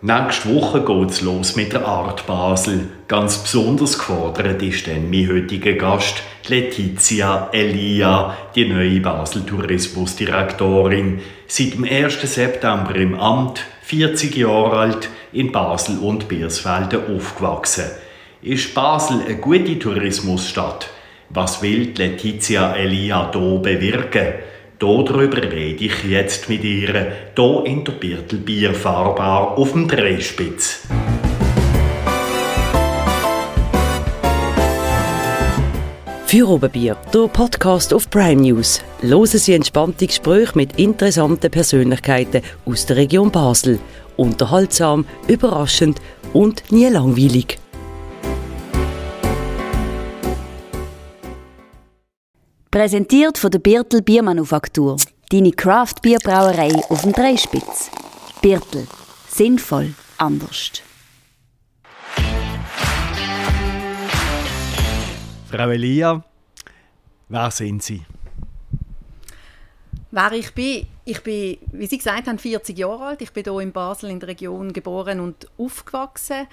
Nächste Woche geht es los mit der Art Basel. Ganz besonders gefordert ist dann mein heutiger Gast, Letizia Elia, die neue Basel Tourismusdirektorin. Seit dem 1. September im Amt, 40 Jahre alt, in Basel und Biersfelden aufgewachsen. Ist Basel eine gute Tourismusstadt? Was will Letizia Elia hier bewirken? Darüber rede ich jetzt mit ihr, hier in der Birtelbier fahrbar auf dem Dreispitz. Für Oberbier, der Podcast auf Prime News. Hören Sie entspannte Gespräche mit interessanten Persönlichkeiten aus der Region Basel. Unterhaltsam, überraschend und nie langweilig. Präsentiert von der Birtel Biermanufaktur. Deine Craft-Bierbrauerei auf dem Dreispitz. Birtel. Sinnvoll. Anders. Frau Elia, wer sind Sie? Wer ich bin? Ich bin, wie Sie gesagt haben, 40 Jahre alt. Ich bin hier in Basel in der Region geboren und aufgewachsen.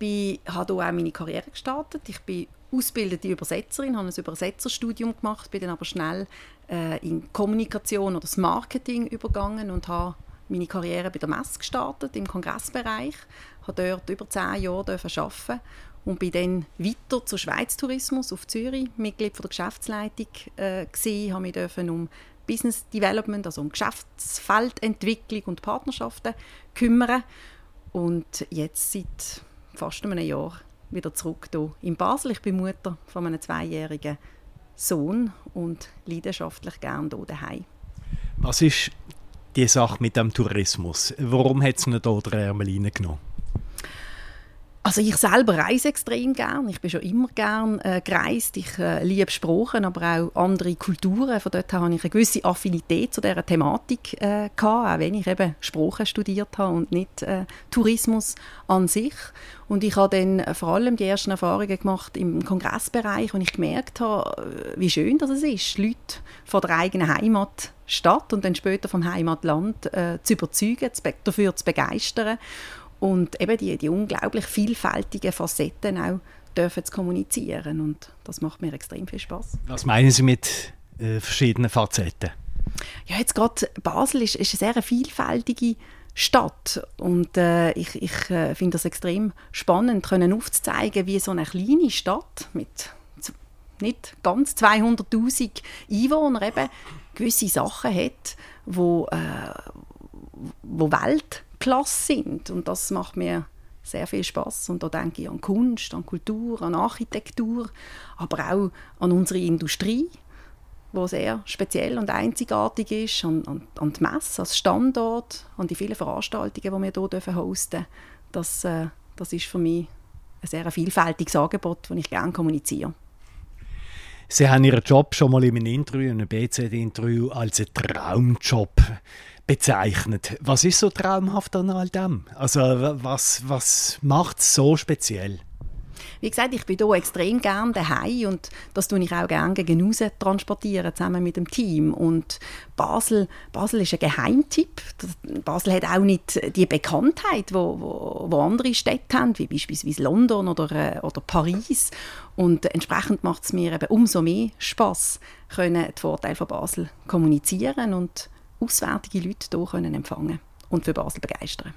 Ich habe hier auch meine Karriere gestartet. Ich bin ausgebildete Übersetzerin, habe ein Übersetzerstudium gemacht, bin dann aber schnell äh, in Kommunikation oder das Marketing übergangen und habe meine Karriere bei der Messe gestartet, im Kongressbereich. habe dort über zehn Jahre arbeiten und bin dann weiter zur Schweiz Tourismus auf Zürich, Mitglied von der Geschäftsleitung äh, gewesen, habe mich dürfen um Business Development, also um Geschäftsfeldentwicklung und Partnerschaften kümmern und jetzt seit fast einem Jahr wieder zurück hier in Basel. Ich bin Mutter von einem zweijährigen Sohn und leidenschaftlich gerne hier daheim. Was ist die Sache mit dem Tourismus? Warum hat es nicht hier den Ärmel reingenommen? Also ich selber reise extrem gern. Ich bin schon immer gern äh, gereist. Ich äh, liebe Sprachen, aber auch andere Kulturen. Von dort habe ich eine gewisse Affinität zu dieser Thematik äh, gehabt, auch wenn ich eben Sprachen studiert habe und nicht äh, Tourismus an sich. Und ich habe dann vor allem die ersten Erfahrungen gemacht im Kongressbereich, wo ich gemerkt habe, äh, wie schön das ist, Leute von der eigenen Heimatstadt und dann später vom Heimatland äh, zu überzeugen, dafür zu begeistern und eben die, die unglaublich vielfältigen Facetten auch dürfen zu kommunizieren und das macht mir extrem viel Spaß. Was meinen Sie mit äh, verschiedenen Facetten? Ja, jetzt gerade Basel ist, ist eine sehr vielfältige Stadt und äh, ich, ich äh, finde das extrem spannend, können aufzuzeigen, wie so eine kleine Stadt mit nicht ganz 200'000 Einwohnern eben gewisse Sachen hat, wo, äh, wo Welt Klasse sind. Und das macht mir sehr viel Spaß und da denke ich an Kunst, an Kultur, an Architektur, aber auch an unsere Industrie, wo sehr speziell und einzigartig ist, an, an, an die Messe als Standort, an die vielen Veranstaltungen, die wir hier hosten dürfen. Das, äh, das ist für mich ein sehr vielfältiges Angebot, das ich gerne kommuniziere. Sie haben Ihren Job schon mal in einem Interview, in einem BZ-Interview, als einen Traumjob bezeichnet. Was ist so traumhaft an all dem? Also was, was macht es so speziell? Wie gesagt, ich bin hier extrem gerne daheim und das tue ich auch gerne gegen transportieren, zusammen mit dem Team. Und Basel, Basel ist ein Geheimtipp. Basel hat auch nicht die Bekanntheit, wo, wo, wo andere Städte haben, wie beispielsweise London oder, äh, oder Paris. Und entsprechend macht es mir eben umso mehr Spaß, können die Vorteile von Basel kommunizieren und auswärtige Leute hier können empfangen und für Basel begeistern.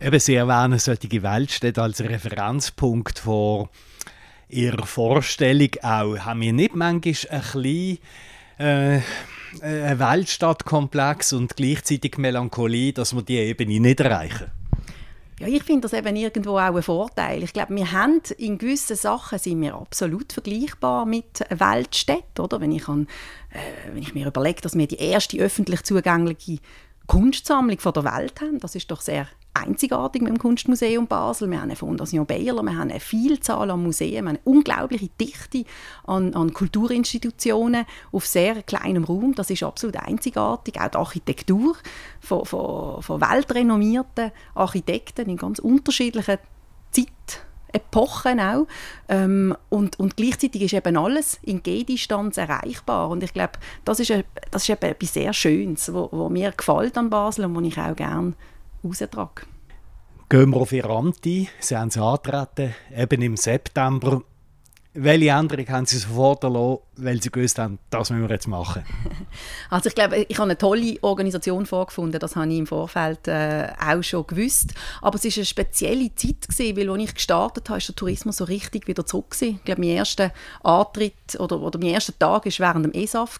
Eben, Sie erwähnen solche Weltstädte als Referenzpunkt vor Ihrer Vorstellung auch. Haben wir nicht manchmal ein bisschen äh, einen Weltstadtkomplex und gleichzeitig Melancholie, dass wir die Ebene nicht erreichen? Ja, ich finde das eben irgendwo auch ein Vorteil. Ich glaube, wir haben in gewissen Sachen sind wir absolut vergleichbar mit Weltstädten, oder? Wenn ich, an, äh, wenn ich mir überlege, dass wir die erste öffentlich zugängliche Kunstsammlung von der Welt haben, das ist doch sehr einzigartig mit dem Kunstmuseum Basel. Wir haben eine Fondation Baylor, wir haben eine Vielzahl an Museen, wir haben eine unglaubliche Dichte an, an Kulturinstitutionen auf sehr kleinem Raum. Das ist absolut einzigartig. Auch die Architektur von, von, von weltrenommierten Architekten in ganz unterschiedlichen Zeiten. Epochen auch. Ähm, und, und gleichzeitig ist eben alles in G-Distanz erreichbar. Und ich glaube, das ist, das ist eben etwas sehr Schönes, was mir gefällt an Basel und was ich auch gerne raustrage. gehen wir auf Ihr Amt ein. Sie haben es antreten, eben im September. Welche Änderung haben Sie sofort erlassen, weil Sie gewusst haben, das müssen wir jetzt machen? Also ich glaube, ich habe eine tolle Organisation vorgefunden, das habe ich im Vorfeld äh, auch schon gewusst. Aber es war eine spezielle Zeit, gewesen, weil als ich gestartet habe, ist der Tourismus so richtig wieder zurück. Gewesen. Ich glaube, mein erster Antritt oder, oder mein erster Tag war während dem ESAF.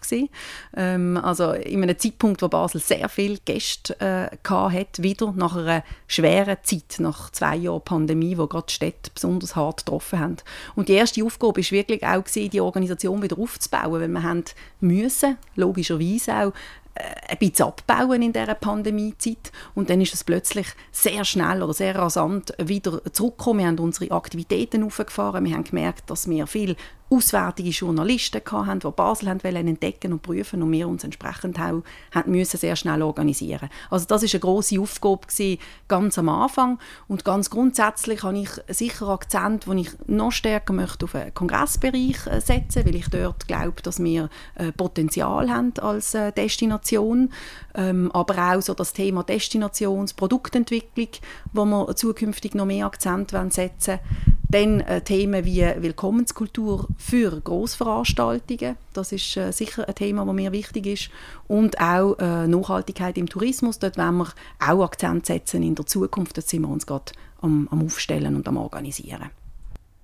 Ähm, also in einem Zeitpunkt, wo Basel sehr viele Gäste äh, hatte, wieder nach einer schweren Zeit, nach zwei Jahren Pandemie, wo gerade die Städte besonders hart getroffen haben. Und die erste Aufgabe war wirklich auch, gewesen, die Organisation wieder aufzubauen, weil wir haben müssen, logischerweise auch, äh, ein bisschen abbauen in dieser Pandemiezeit und dann ist es plötzlich sehr schnell oder sehr rasant wieder zurückgekommen. Wir haben unsere Aktivitäten aufgefahren, wir haben gemerkt, dass wir viel auswärtige Journalisten hatten, die Basel haben entdecken und prüfen und wir uns entsprechend auch haben müssen sehr schnell organisieren. Also das ist eine große Aufgabe gewesen, ganz am Anfang. Und ganz grundsätzlich habe ich sicher Akzent, wo ich noch stärker möchte auf den Kongressbereich äh, setzen, weil ich dort glaube, dass wir äh, Potenzial haben als äh, Destination, ähm, aber auch so das Thema Destinations Produktentwicklung, wo wir zukünftig noch mehr Akzent setzen. wollen dann äh, Themen wie Willkommenskultur für Großveranstaltungen, das ist äh, sicher ein Thema, das mir wichtig ist. Und auch äh, Nachhaltigkeit im Tourismus, dort wollen wir auch Akzent setzen in der Zukunft. Dort sind wir uns gerade am, am Aufstellen und am Organisieren.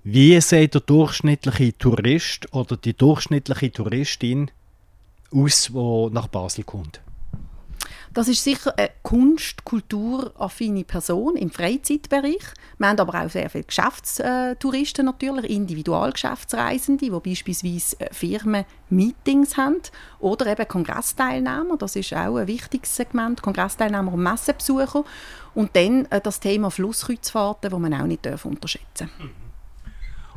Wie sieht der durchschnittliche Tourist oder die durchschnittliche Touristin aus, die nach Basel kommt? Das ist sicher eine kunst-, kulturaffine Person im Freizeitbereich. Wir haben aber auch sehr viele Geschäftstouristen natürlich, Individualgeschäftsreisende, die beispielsweise äh, Firmen Meetings haben oder eben Kongressteilnehmer. Das ist auch ein wichtiges Segment, Kongressteilnehmer und Messebesucher. Und dann äh, das Thema Flusskreuzfahrten, das man auch nicht unterschätzen darf.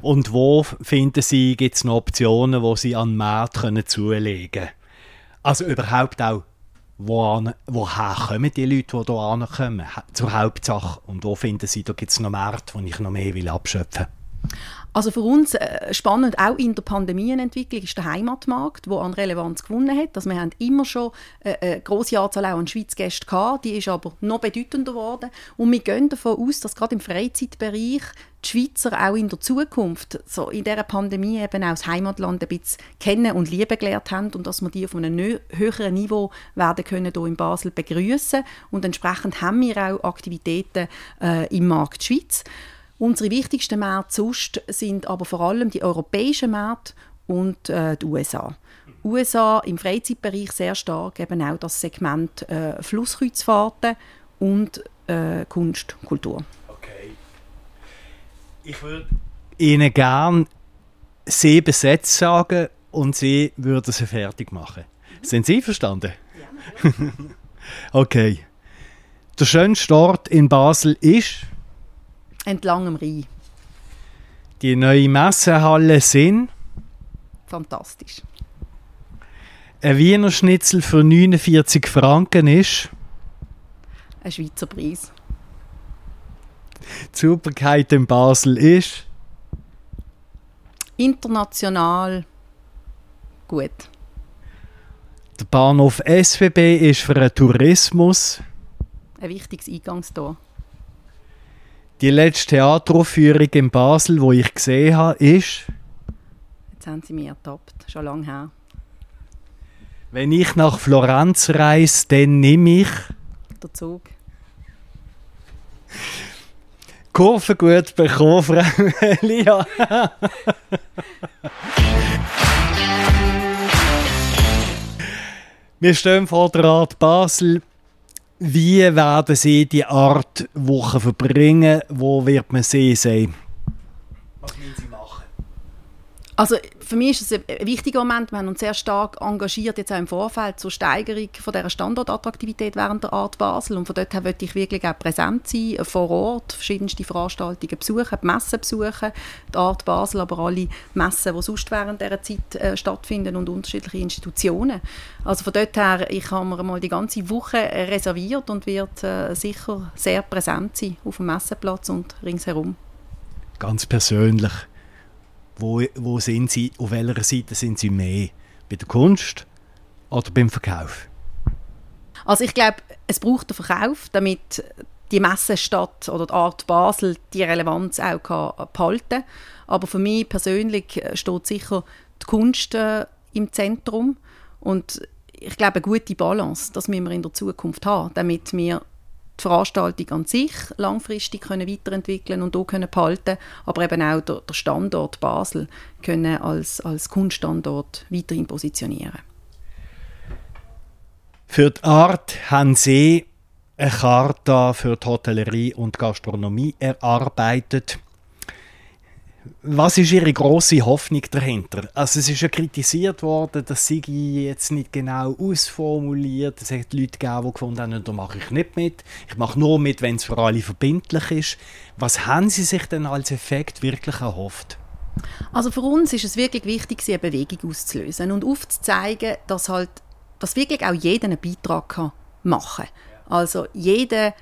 Und wo finden Sie, gibt es noch Optionen, wo Sie an den Markt zulegen können? Also überhaupt auch woher kommen die Leute, die hier ankommen, zur Hauptsache? Und wo finden sie, da gibt es noch Märkte, wo ich noch mehr will abschöpfen will? Also für uns äh, spannend, auch in der Pandemienentwicklung, ist der Heimatmarkt, der an Relevanz gewonnen hat. Also wir haben immer schon äh, eine grosse Anzahl auch an Schweizgästen gehabt, die ist aber noch bedeutender geworden. Und wir gehen davon aus, dass gerade im Freizeitbereich die Schweizer auch in der Zukunft so in dieser Pandemie eben auch das Heimatland ein bisschen kennen und lieben gelernt haben und dass wir die auf einem höheren Niveau werden können hier in Basel begrüßen und entsprechend haben wir auch Aktivitäten äh, im Markt Schweiz. Unsere wichtigsten Märkte sonst sind aber vor allem die europäischen Märkte und äh, die USA. USA im Freizeitbereich sehr stark eben auch das Segment äh, Flusskreuzfahrten und äh, Kunst, Kultur. Okay. Ich würde Ihnen gerne sieben Sätze sagen und Sie würden sie fertig machen. Mhm. Sind Sie verstanden? Ja. okay. Der schönste Ort in Basel ist? Entlang dem Rhein. Die neue Messehalle sind? Fantastisch. Ein Wiener Schnitzel für 49 Franken ist? Ein Schweizer Preis. Die Superkeit in Basel ist? International gut. Der Bahnhof SWB ist für den Tourismus ein wichtiges Eingangstor. Die letzte Theateraufführung in Basel, wo ich gesehen habe, ist. Jetzt haben Sie mich ertappt, schon lange her. Wenn ich nach Florenz reise, dann nehme ich. Der Zug. Kurve gut bekommen, Frau Elia. Wir stehen vor der Art Basel. Wie werden Sie die Art Woche verbringen? Wo wird man sie sehen? Was müssen Sie machen? Also für mich ist es ein wichtiger Moment. Wir haben uns sehr stark engagiert, jetzt auch im Vorfeld zur Steigerung von dieser Standortattraktivität während der Art Basel. Und von dort her möchte ich wirklich auch präsent sein, vor Ort, verschiedenste Veranstaltungen besuchen, die Messen besuchen, die Art Basel, aber alle Messen, die sonst während dieser Zeit äh, stattfinden und unterschiedliche Institutionen. Also von dort her, ich habe mir mal die ganze Woche reserviert und werde äh, sicher sehr präsent sein auf dem Messenplatz und ringsherum. Ganz persönlich wo, wo sind Sie, auf welcher Seite sind Sie mehr? Bei der Kunst oder beim Verkauf? Also ich glaube, es braucht den Verkauf, damit die Messestadt oder die Art Basel die Relevanz auch kann behalten Aber für mich persönlich steht sicher die Kunst äh, im Zentrum und ich glaube, eine gute Balance, das müssen wir in der Zukunft haben, damit wir die Veranstaltung an sich langfristig können weiterentwickeln und auch können behalten aber eben auch der, der Standort Basel können als, als Kunststandort weiterhin positionieren. Für die Art haben Sie eine Charta für die Hotellerie und Gastronomie erarbeitet. Was ist Ihre große Hoffnung dahinter? Also es ist ja kritisiert worden, dass sie jetzt nicht genau ausformuliert. Es hat Leute gegeben, die gefunden haben, da mache ich nicht mit. Ich mache nur mit, wenn es für alle verbindlich ist. Was haben Sie sich denn als Effekt wirklich erhofft? Also für uns ist es wirklich wichtig, eine Bewegung auszulösen und aufzuzeigen, dass halt dass wirklich auch jeder einen Beitrag machen kann. Also jeder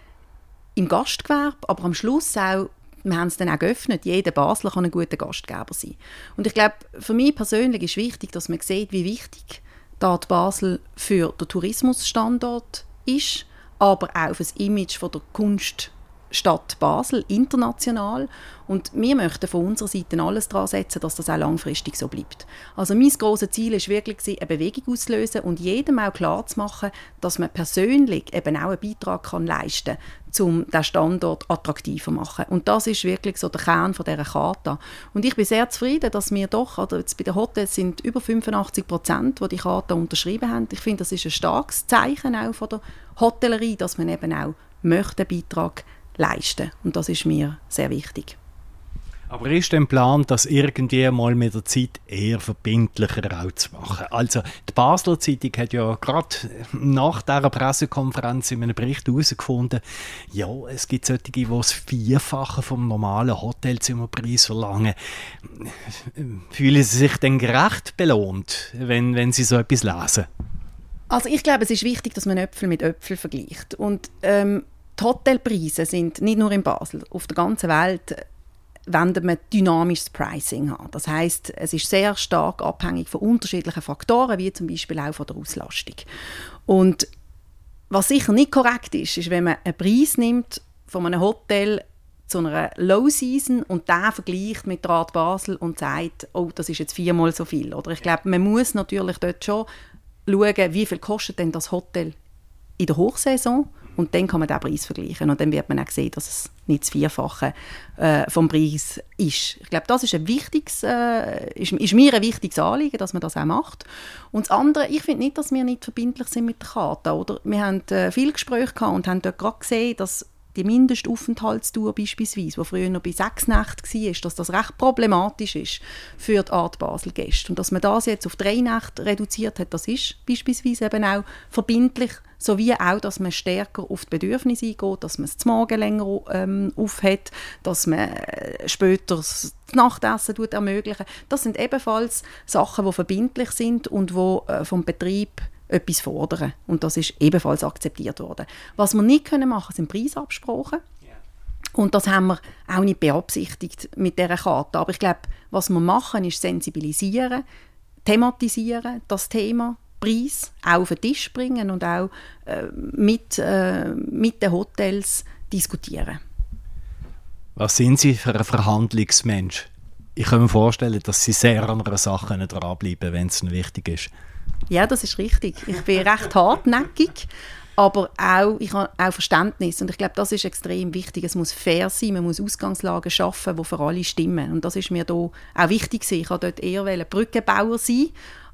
im Gastgewerbe, aber am Schluss auch, wir haben es dann auch geöffnet, jeder Basler kann ein guter Gastgeber sein. Und ich glaube, für mich persönlich ist wichtig, dass man sieht, wie wichtig dort Basel für den Tourismusstandort ist, aber auch für das Image von der Kunst Stadt Basel international und wir möchten von unserer Seite alles daran setzen, dass das auch langfristig so bleibt. Also mein grosses Ziel ist wirklich, eine Bewegung auszulösen und jedem auch klar zu machen, dass man persönlich eben auch einen Beitrag kann leisten kann, um den Standort attraktiver zu machen. Und das ist wirklich so der Kern von dieser Charta. Und ich bin sehr zufrieden, dass wir doch, oder jetzt bei den Hotels sind über 85 Prozent, die die Charta unterschrieben haben. Ich finde, das ist ein starkes Zeichen auch von der Hotellerie, dass man eben auch möchte einen Beitrag leisten. Und das ist mir sehr wichtig. Aber ist denn Plan, das irgendwie mal mit der Zeit eher verbindlicher auch zu machen? Also die Basler Zeitung hat ja gerade nach dieser Pressekonferenz in einem Bericht herausgefunden, ja, es gibt solche, die das Vierfache vom normalen Hotelzimmerpreis verlangen. Fühlen sie sich denn gerecht belohnt, wenn, wenn sie so etwas lesen? Also ich glaube, es ist wichtig, dass man Äpfel mit Äpfel vergleicht. Und ähm, die Hotelpreise sind nicht nur in Basel, auf der ganzen Welt wenden wir dynamisches Pricing an. Das heißt, es ist sehr stark abhängig von unterschiedlichen Faktoren, wie zum Beispiel auch von der Auslastung. Und was sicher nicht korrekt ist, ist, wenn man einen Preis nimmt von einem Hotel zu einer Low Season und der vergleicht mit der Art Basel und sagt, oh, das ist jetzt viermal so viel. Oder ich glaube, man muss natürlich dort schon schauen, wie viel kostet denn das Hotel in der Hochsaison und dann kann man den Preis vergleichen und dann wird man auch sehen, dass es nicht das Vierfache äh, vom Preis ist. Ich glaube, das ist, ein wichtiges, äh, ist, ist, mir ein wichtiges Anliegen, dass man das auch macht. Und das andere, ich finde nicht, dass wir nicht verbindlich sind mit der Karte. Oder? Wir haben äh, viele Gespräche gehabt und haben dort gerade gesehen, dass die Mindestaufenthaltsdauer beispielsweise, die früher noch bei sechs Nächten war, dass das recht problematisch ist für die Art Basel-Gäste. Und dass man das jetzt auf drei Nächte reduziert hat, das ist beispielsweise eben auch verbindlich, sowie auch, dass man stärker auf die Bedürfnisse eingeht, dass man das Morgen länger ähm, aufhat, dass man äh, später das Nachtessen ermöglichen Das sind ebenfalls Sachen, die verbindlich sind und die äh, vom Betrieb etwas fordern. Und das ist ebenfalls akzeptiert worden. Was wir nicht können machen, sind Preisabsprachen. Und das haben wir auch nicht beabsichtigt mit dieser Karte. Aber ich glaube, was wir machen, ist sensibilisieren, thematisieren, das Thema Preis auch auf den Tisch bringen und auch äh, mit, äh, mit den Hotels diskutieren. Was sind Sie für ein Verhandlungsmensch? Ich kann mir vorstellen, dass Sie sehr an einer Sache dranbleiben, wenn es wichtig ist. Ja, das ist richtig. Ich bin recht hartnäckig, aber auch, ich habe auch Verständnis. Und ich glaube, das ist extrem wichtig. Es muss fair sein, man muss Ausgangslagen schaffen, die für alle stimmen. Und das ist mir da auch wichtig. Ich wollte dort eher Brückenbauer sein,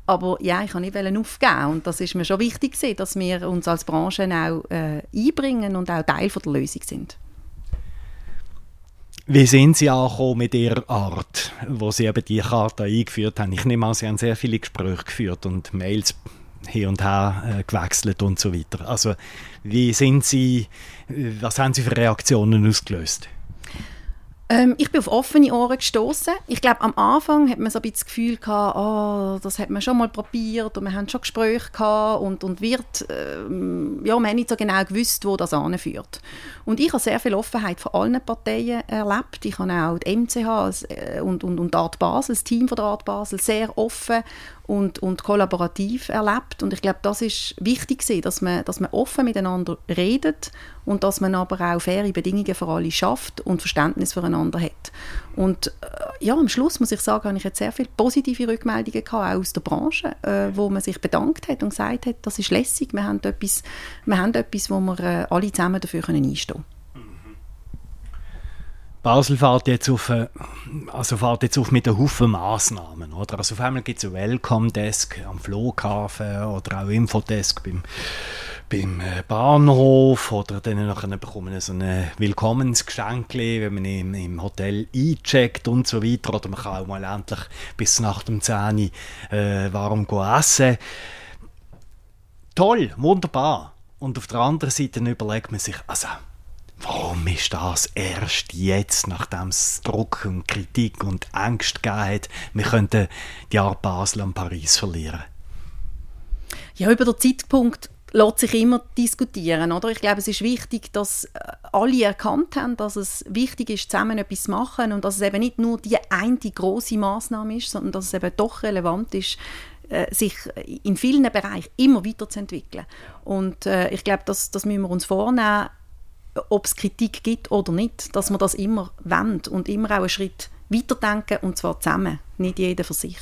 aber ja, ich kann nicht aufgeben. Und das ist mir schon wichtig, dass wir uns als Branche auch äh, einbringen und auch Teil von der Lösung sind. Wie sind Sie angekommen mit Ihrer Art, wo Sie eben die Karte eingeführt haben? Ich nehme an, Sie haben sehr viele Gespräche geführt und Mails hier und her äh, gewechselt und so weiter. Also wie sind Sie, was haben Sie für Reaktionen ausgelöst? Ähm, ich bin auf offene Ohren gestoßen. Ich glaube, am Anfang hat man so ein bisschen das Gefühl gehabt, oh, das hat man schon mal probiert und wir haben schon Gespräche gehabt und, und wird, ähm, ja, man hat nicht so genau gewusst, wo das anführt. Und ich habe sehr viel Offenheit von allen Parteien erlebt. Ich habe auch die MCH äh, und, und, und Art Basel, das Team von der Art Basel, sehr offen und, und kollaborativ erlebt. Und ich glaube, das ist wichtig, dass man, dass man offen miteinander redet und dass man aber auch faire Bedingungen für alle schafft und Verständnis füreinander hat. Und äh, ja, am Schluss muss ich sagen, habe ich jetzt sehr viele positive Rückmeldungen gehabt, auch aus der Branche, äh, wo man sich bedankt hat und gesagt hat, das ist lässig, wir haben etwas, wir haben etwas wo wir äh, alle zusammen dafür einstehen können. Basel fährt jetzt auf, äh, also fährt jetzt auf mit einem Haufen Massnahmen. Oder? Also auf einmal gibt es ein Welcome Desk am Flughafen oder auch Infodesk beim, beim äh, Bahnhof oder dann nachher bekommen so ein Willkommensgeschenk, wenn man im, im Hotel eincheckt und so weiter. Oder man kann auch mal endlich bis nach dem 10 Uhr äh, warm essen. Toll, wunderbar. Und auf der anderen Seite überlegt man sich, also Warum ist das erst jetzt, nachdem es Druck und Kritik und Angst gegeben hat, wir könnten die Art Basel und Paris verlieren? Ja, über den Zeitpunkt lässt sich immer diskutieren. Oder? Ich glaube, es ist wichtig, dass äh, alle erkannt haben, dass es wichtig ist, zusammen etwas zu machen und dass es eben nicht nur die eine große Maßnahme ist, sondern dass es eben doch relevant ist, äh, sich in vielen Bereichen immer weiterzuentwickeln. Und äh, ich glaube, das, das müssen wir uns vornehmen, ob es Kritik gibt oder nicht, dass man das immer wendet und immer auch einen Schritt weiterdenken und zwar zusammen, nicht jeder für sich.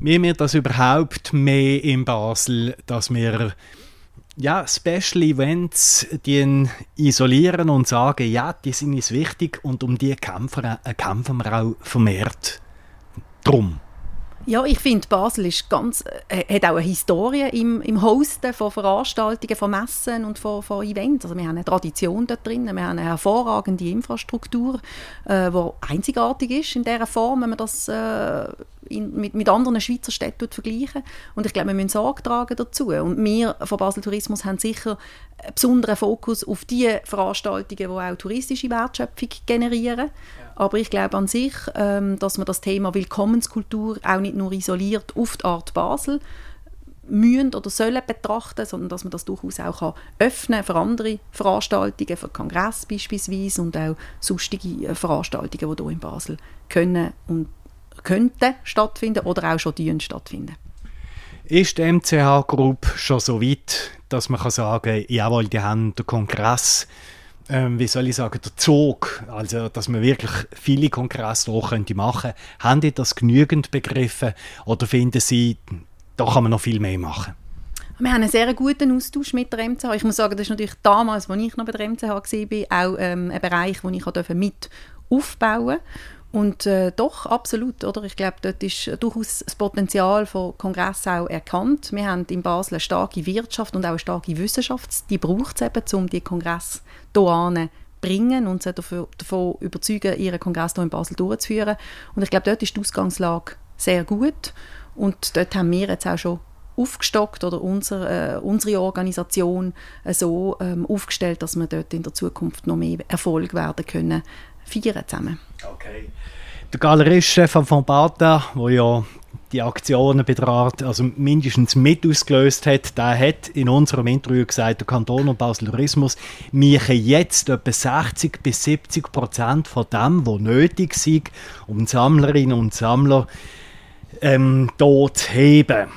Wie wir das überhaupt mehr in Basel, dass wir ja, Special Events die isolieren und sagen, ja, die sind uns wichtig und um die kämpfen, äh, kämpfen wir auch vermehrt drum. Ja, ich finde, Basel ist ganz, äh, hat auch eine Historie im, im Hosten von Veranstaltungen, von Messen und von, von Events. Also wir haben eine Tradition dort drin, wir haben eine hervorragende Infrastruktur, äh, die einzigartig ist in dieser Form, wenn man das äh, in, mit, mit anderen Schweizer Städten vergleichen. Und ich glaube, wir müssen Sorge tragen dazu. Und wir von Basel Tourismus haben sicher besonderen Fokus auf die Veranstaltungen, die auch touristische Wertschöpfung generieren. Aber ich glaube an sich, ähm, dass man das Thema Willkommenskultur auch nicht nur isoliert auf die Art Basel müssen oder sollen betrachten, sondern dass man das durchaus auch kann öffnen für andere Veranstaltungen, für Kongress beispielsweise und auch sonstige äh, Veranstaltungen, die hier in Basel können und könnten stattfinden oder auch schon stattfinden. Ist die MCH Group schon so weit, dass man kann sagen, jawohl, die haben den Kongress ähm, wie soll ich sagen, der Zug, also dass man wirklich viele Kongresse auch machen könnte. Haben die das genügend begriffen oder finden Sie, da kann man noch viel mehr machen? Wir haben einen sehr guten Austausch mit der MCH. Ich muss sagen, das ist natürlich damals, als ich noch bei der MCH war, auch ähm, ein Bereich, den ich mit aufbauen durfte. Und äh, doch, absolut. Oder? Ich glaube, dort ist durchaus das Potenzial von Kongress auch erkannt. Wir haben in Basel eine starke Wirtschaft und auch eine starke Wissenschaft. Die braucht es eben, um die Kongress hier bringen und sie dafür, davon überzeugen, ihren Kongress hier in Basel durchzuführen. Und ich glaube, dort ist die Ausgangslage sehr gut. Und dort haben wir jetzt auch schon aufgestockt oder unser, äh, unsere Organisation äh, so ähm, aufgestellt, dass wir dort in der Zukunft noch mehr Erfolg werden können feiern zusammen. Okay. Der Galerist Stefan von Bata, der ja die Aktionen betrat, also mindestens mit ausgelöst hat, der hat in unserem Interview gesagt, der Kanton und Basel Tourismus machen jetzt etwa 60 bis 70 Prozent von dem, was nötig ist, um Sammlerinnen und Sammler ähm, dort zu heben.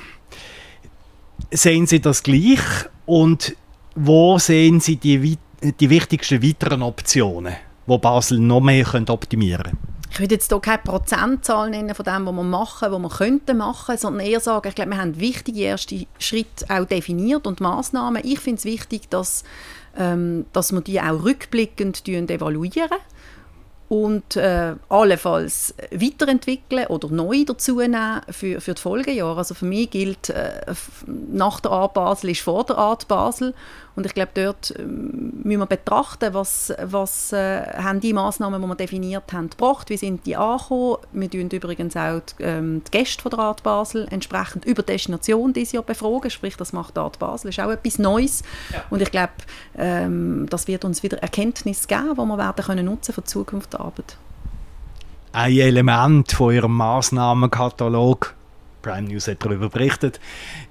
Sehen Sie das gleich und wo sehen Sie die, die wichtigsten weiteren Optionen? Wo Basel noch mehr optimieren könnte? Ich würde jetzt hier keine Prozentzahl nennen von dem, was wir machen, was wir könnten machen, sondern eher sagen, ich glaube, wir haben wichtige erste Schritte auch definiert und Maßnahmen. Ich finde es wichtig, dass, ähm, dass wir die auch rückblickend evaluieren und äh, allenfalls weiterentwickeln oder neu dazu nehmen für, für die Folgejahre. Also für mich gilt, äh, nach der Art Basel ist vor der Art Basel und ich glaube, dort ähm, müssen wir betrachten, was, was äh, haben die Massnahmen, die wir definiert haben, gebracht, wie sind die angekommen. Wir tun übrigens auch die, ähm, die Gäste von der Art Basel entsprechend über die Destination dieses Jahr befragen, sprich, das macht die Art Basel, das ist auch etwas Neues. Ja. Und ich glaube, ähm, das wird uns wieder Erkenntnis geben, die wir werden können nutzen für die Zukunft der Arbeit. Ein Element von Ihrem Massnahmenkatalog Prime News hat darüber berichtet,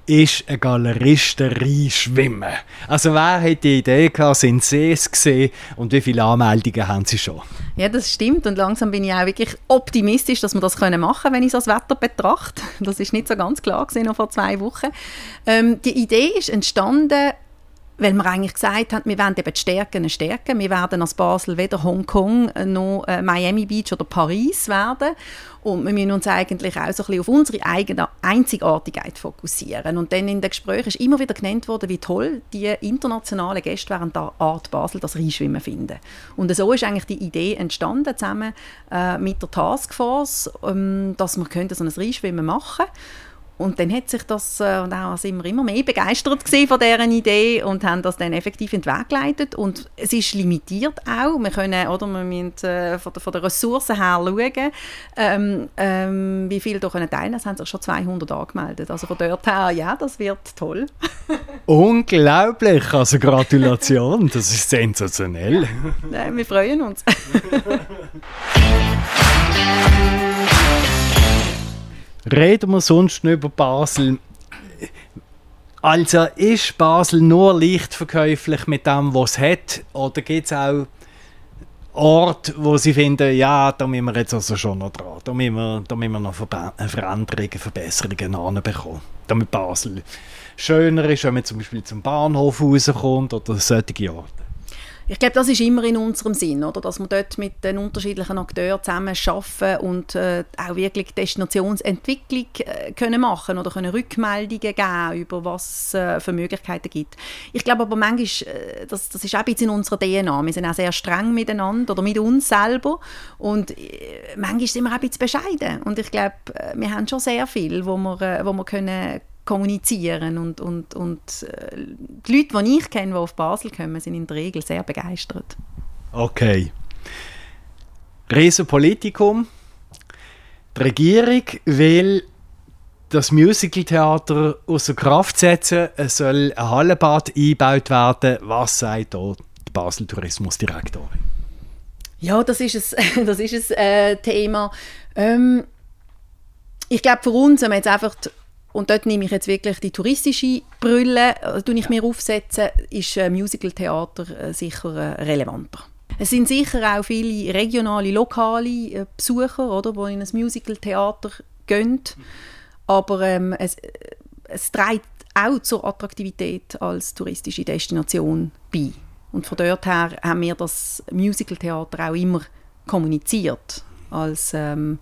ist eine Galeristerei schwimmen. Also wer hat die Idee gehabt, sind sie es gesehen und wie viele Anmeldungen haben sie schon? Ja, das stimmt und langsam bin ich auch wirklich optimistisch, dass wir das können machen wenn ich das Wetter betrachte. Das ist nicht so ganz klar gesehen vor zwei Wochen. Ähm, die Idee ist entstanden weil wir eigentlich gesagt haben, wir wollen eben die Stärken stärken. Wir werden als Basel weder Hongkong noch äh, Miami Beach oder Paris werden. Und wir müssen uns eigentlich auch so ein bisschen auf unsere eigene Einzigartigkeit fokussieren. Und dann in den Gesprächen ist immer wieder genannt worden, wie toll die internationalen Gäste während der Art Basel das Reinschwimmen finden. Und so ist eigentlich die Idee entstanden, zusammen äh, mit der Taskforce, ähm, dass wir so ein Reinschwimmen machen können. Und dann hat sich das, äh, und auch sind wir immer mehr begeistert von dieser Idee und haben das dann effektiv in den Weg geleitet. Und es ist limitiert auch. Wir können, oder wir müssen äh, von, der, von der Ressourcen her schauen, ähm, ähm, wie viele da können teilen. Es haben sich schon 200 angemeldet. Also von dort her, ja, das wird toll. Unglaublich, also Gratulation, das ist sensationell. Ja, wir freuen uns. Reden wir sonst noch über Basel. Also ist Basel nur leicht verkäuflich mit dem, was es hat? Oder gibt es auch Orte, wo sie finden, ja, da müssen wir jetzt also schon noch dran. Da müssen wir, da müssen wir noch Veränderungen, Verbesserungen anbekommen. Damit Basel schöner ist, wenn man zum Beispiel zum Bahnhof rauskommt oder solche Orte. Ich glaube, das ist immer in unserem Sinn, oder? dass wir dort mit den unterschiedlichen Akteuren zusammen arbeiten und äh, auch wirklich Destinationsentwicklung äh, können machen oder können Rückmeldungen geben, über was äh, für Möglichkeiten gibt. Ich glaube aber manchmal, äh, das, das ist auch ein bisschen in unserer DNA, wir sind auch sehr streng miteinander oder mit uns selber und äh, manchmal sind wir auch ein bisschen bescheiden und ich glaube, äh, wir haben schon sehr viel, wo wir, wo wir können kommunizieren und, und, und äh, die Leute, die ich kenne, die auf Basel kommen, sind in der Regel sehr begeistert. Okay. Riesenpolitikum. Die Regierung will das Musicaltheater außer Kraft setzen. Es soll ein Hallenbad eingebaut werden. Was sagt da die Basel Tourismusdirektorin? Ja, das ist ein, das ist ein äh, Thema. Ähm, ich glaube, für uns, wenn wir jetzt einfach und dort nehme ich jetzt wirklich die touristische Brille, äh, ich mir aufsetzen, ist äh, Musicaltheater äh, sicher äh, relevanter. Es sind sicher auch viele regionale, lokale Besucher, oder, die in ein Musicaltheater gehen, aber ähm, es, es trägt auch zur Attraktivität als touristische Destination bei. Und von dort her haben wir das Musicaltheater auch immer kommuniziert als ähm,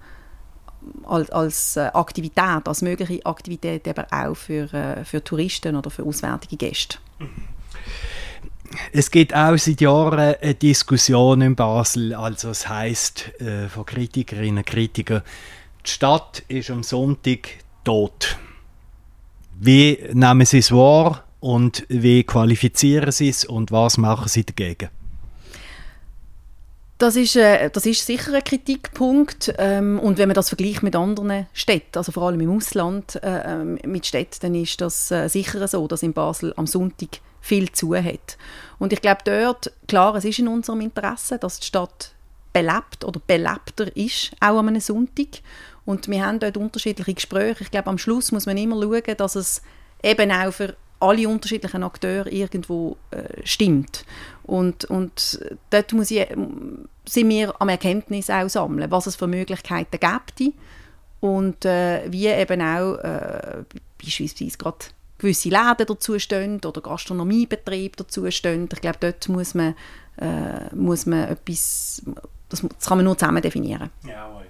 als, als äh, Aktivität, als mögliche Aktivität eben auch für, äh, für Touristen oder für auswärtige Gäste. Es gibt auch seit Jahren eine Diskussion in Basel, also es heißt äh, von Kritikerinnen und Kritikern, die Stadt ist am Sonntag tot. Wie nehmen Sie es wahr und wie qualifizieren Sie es und was machen Sie dagegen? Das ist, äh, das ist sicher ein Kritikpunkt. Ähm, und wenn man das vergleicht mit anderen Städten, also vor allem im Ausland äh, ähm, mit Städten, dann ist das äh, sicher so, dass in Basel am Sonntag viel zu hat. Und ich glaube dort, klar, es ist in unserem Interesse, dass die Stadt belebt oder belebter ist, auch an einem Sonntag. Und wir haben dort unterschiedliche Gespräche. Ich glaube, am Schluss muss man immer schauen, dass es eben auch für alle unterschiedlichen Akteure irgendwo äh, stimmt. Und, und dort muss ich, sind wir am Erkenntnis auch sammeln, was es für Möglichkeiten gibt und äh, wie eben auch äh, beispielsweise gerade gewisse Läden dazu oder Gastronomiebetriebe dazu stehen. Ich glaube, dort muss man, äh, muss man etwas, das, das, kann man nur zusammen definieren. Jawohl.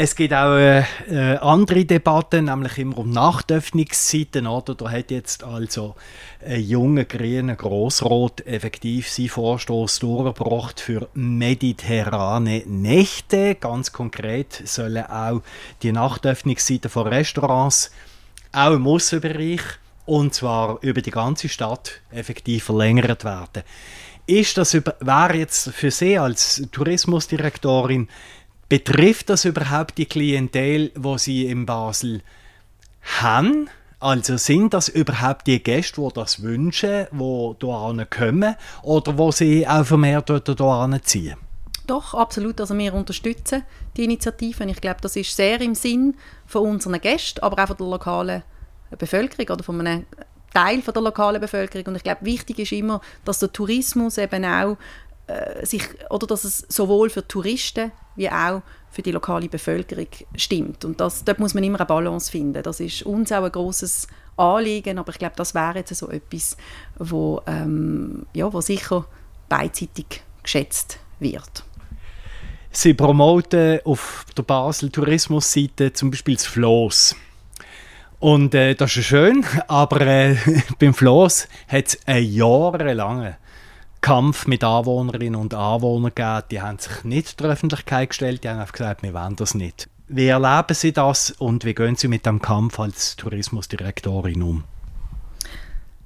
Es gibt auch äh, äh, andere Debatten, nämlich immer um Nachtöffnungszeiten. Oder? Da hat jetzt also ein junger grüner Grossrot effektiv seinen Vorstoß durchgebracht für mediterrane Nächte. Ganz konkret sollen auch die Nachtöffnungszeiten von Restaurants auch im Aussenbereich und zwar über die ganze Stadt effektiv verlängert werden. Ist das, wäre jetzt für Sie als Tourismusdirektorin Betrifft das überhaupt die Klientel, wo Sie in Basel haben? Also sind das überhaupt die Gäste, die das wünschen, die hierher kommen oder wo sie auch vermehrt hierher ziehen? Doch, absolut. Also wir unterstützen die Initiative. Ich glaube, das ist sehr im Sinn von unseren Gästen, aber auch von der lokalen Bevölkerung oder von einem Teil von der lokalen Bevölkerung. Und ich glaube, wichtig ist immer, dass der Tourismus eben auch äh, sich, oder dass es sowohl für Touristen wie auch für die lokale Bevölkerung stimmt. Und das, dort muss man immer eine Balance finden. Das ist uns auch ein großes Anliegen, aber ich glaube, das wäre jetzt so etwas, wo, ähm, ja, wo sicher beidseitig geschätzt wird. Sie promoten auf der Basel Tourismusseite zum Beispiel das Floss. Und äh, das ist schön, aber äh, beim Floss hat es einen jahrelangen Kampf mit Anwohnerinnen und Anwohnern gegeben. Die haben sich nicht der Öffentlichkeit gestellt, die haben einfach gesagt, wir wollen das nicht. Wie erleben Sie das und wie gehen Sie mit dem Kampf als Tourismusdirektorin um?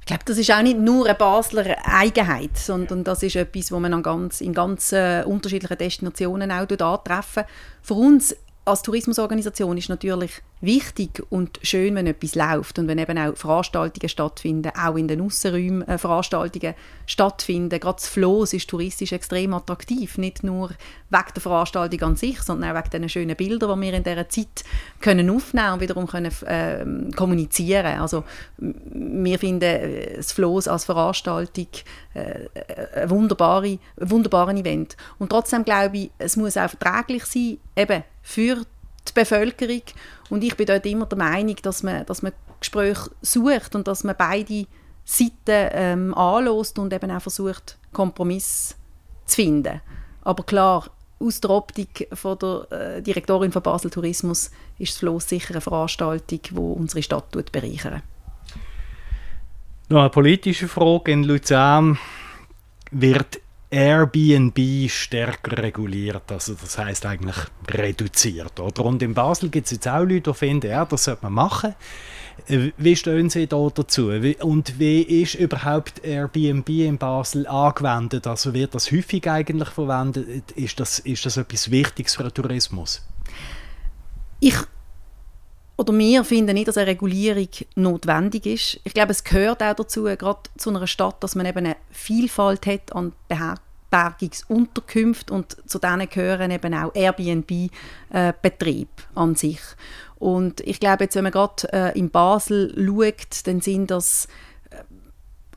Ich glaube, das ist auch nicht nur eine Basler Eigenheit, sondern das ist etwas, wo man an ganz, in ganz äh, unterschiedlichen Destinationen auch antreffen. Für uns als Tourismusorganisation ist natürlich wichtig und schön, wenn etwas läuft und wenn eben auch Veranstaltungen stattfinden, auch in den Aussenräumen äh, Veranstaltungen stattfinden. Gerade das Floß ist touristisch extrem attraktiv, nicht nur wegen der Veranstaltung an sich, sondern auch wegen den schönen Bildern, die wir in dieser Zeit können aufnehmen und wiederum können äh, kommunizieren. Also wir finden äh, das Floß als Veranstaltung äh, ein, wunderbare, ein wunderbares Event. Und trotzdem glaube ich, es muss auch verträglich sein, eben für die Bevölkerung. Und ich bin dort immer der Meinung, dass man, dass man Gespräche sucht und dass man beide Seiten ähm, anlässt und eben auch versucht, Kompromiss zu finden. Aber klar, aus der Optik von der äh, Direktorin von Basel Tourismus ist das Floss sicher eine Veranstaltung, die unsere Stadt bereichert. Noch eine politische Frage. In Luzern wird Airbnb stärker reguliert, also das heißt eigentlich reduziert. Oder? Und in Basel gibt es jetzt auch Leute, die finden, ja, das sollte man machen. Äh, wie stehen Sie da dazu? Und wie ist überhaupt Airbnb in Basel angewendet? Also wird das häufig eigentlich verwendet? Ist das, ist das etwas Wichtiges für den Tourismus? Ich oder wir finden nicht, dass eine Regulierung notwendig ist. Ich glaube, es gehört auch dazu, gerade zu einer Stadt, dass man eben eine Vielfalt hat an Beherbergungsunterkünften und zu denen gehören eben auch Airbnb-Betrieb äh, an sich. Und ich glaube, jetzt, wenn man gerade äh, in Basel schaut, dann sind das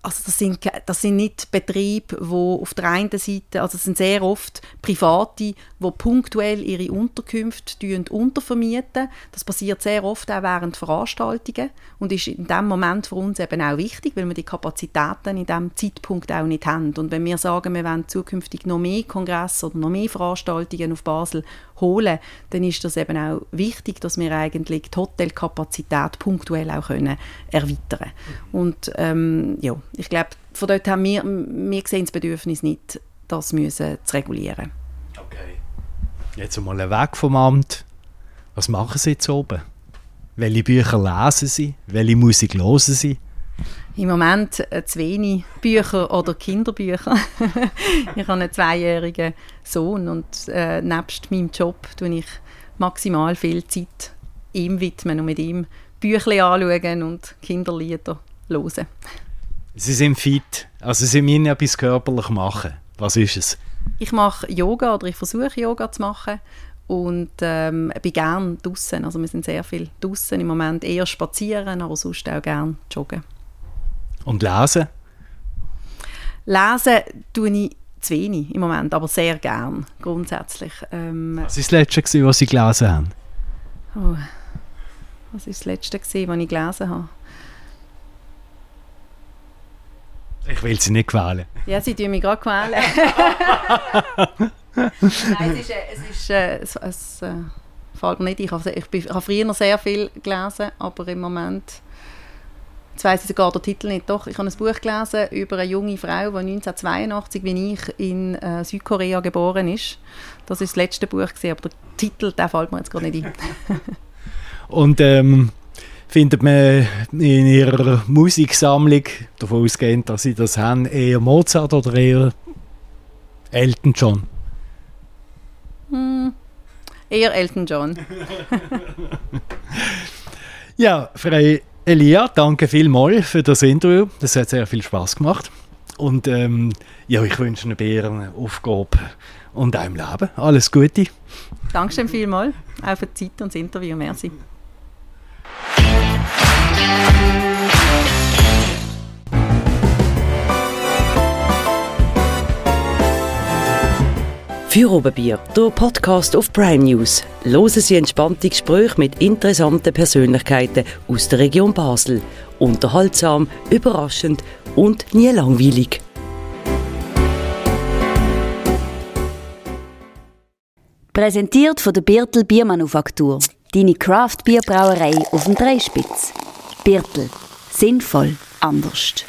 also das sind, das sind nicht Betriebe, wo auf der einen Seite, also es sind sehr oft Private, die punktuell ihre Unterkünfte untervermieten. Das passiert sehr oft auch während Veranstaltungen und ist in dem Moment für uns eben auch wichtig, weil wir die Kapazitäten in diesem Zeitpunkt auch nicht haben. Und wenn wir sagen, wir wollen zukünftig noch mehr Kongresse oder noch mehr Veranstaltungen auf Basel holen, dann ist das eben auch wichtig, dass wir eigentlich die Hotelkapazität punktuell auch können erweitern Und ähm, ja, ich glaube, von dort haben wir, wir sehen das Bedürfnis nicht, das müssen zu regulieren. Okay. Jetzt einmal weg vom Amt. Was machen Sie jetzt oben? Welche Bücher lesen Sie? Welche Musik hören Sie? Im Moment äh, zu wenig Bücher oder Kinderbücher. ich habe einen zweijährigen Sohn und äh, nebst meinem Job tue ich maximal viel Zeit ihm widmen und mit ihm Bücher anschauen und Kinderlieder hören. Sie sind fit, also Sie müssen etwas körperlich machen. Was ist es? Ich mache Yoga oder ich versuche Yoga zu machen und ähm, bin gerne draußen. Also wir sind sehr viel draußen im Moment eher spazieren, aber sonst auch gerne joggen. Und lesen? Lesen tue ich zu wenig im Moment, aber sehr gern grundsätzlich. Ähm, was war das letzte, was Sie gelesen haben? Oh, was war das letzte, was ich gelesen habe? Ich will sie nicht quälen. Ja, sie tun mich gerade quälen. Nein, es ist, äh, es, ist, äh, es, es äh, fällt mir nicht ein. Ich, ich, ich habe früher noch sehr viel gelesen, aber im Moment Jetzt weiss ich sogar den Titel nicht. Doch, ich habe ein Buch gelesen über eine junge Frau, die 1982, wie ich, in äh, Südkorea geboren ist. Das ist das letzte Buch, gewesen, aber der Titel, der fällt mir jetzt gar nicht ein. Und ähm, findet man in ihrer Musiksammlung, davon ausgehend, dass sie das haben, eher Mozart oder eher Elton John? Hm, eher Elton John. ja, Frau Elia, danke vielmals für das Interview. Das hat sehr viel Spaß gemacht. Und ähm, ja, ich wünsche Ihnen eine Aufgabe und im Leben. Alles Gute. Dankeschön vielmals, auch für die Zeit und das Interview. Merci. Für Oberbier, der Podcast auf Prime News. Hören Sie entspannte Gespräche mit interessanten Persönlichkeiten aus der Region Basel. Unterhaltsam, überraschend und nie langweilig. Präsentiert von der Birtel Biermanufaktur. Deine Craft Bierbrauerei auf dem Dreispitz. Birtel. Sinnvoll anders.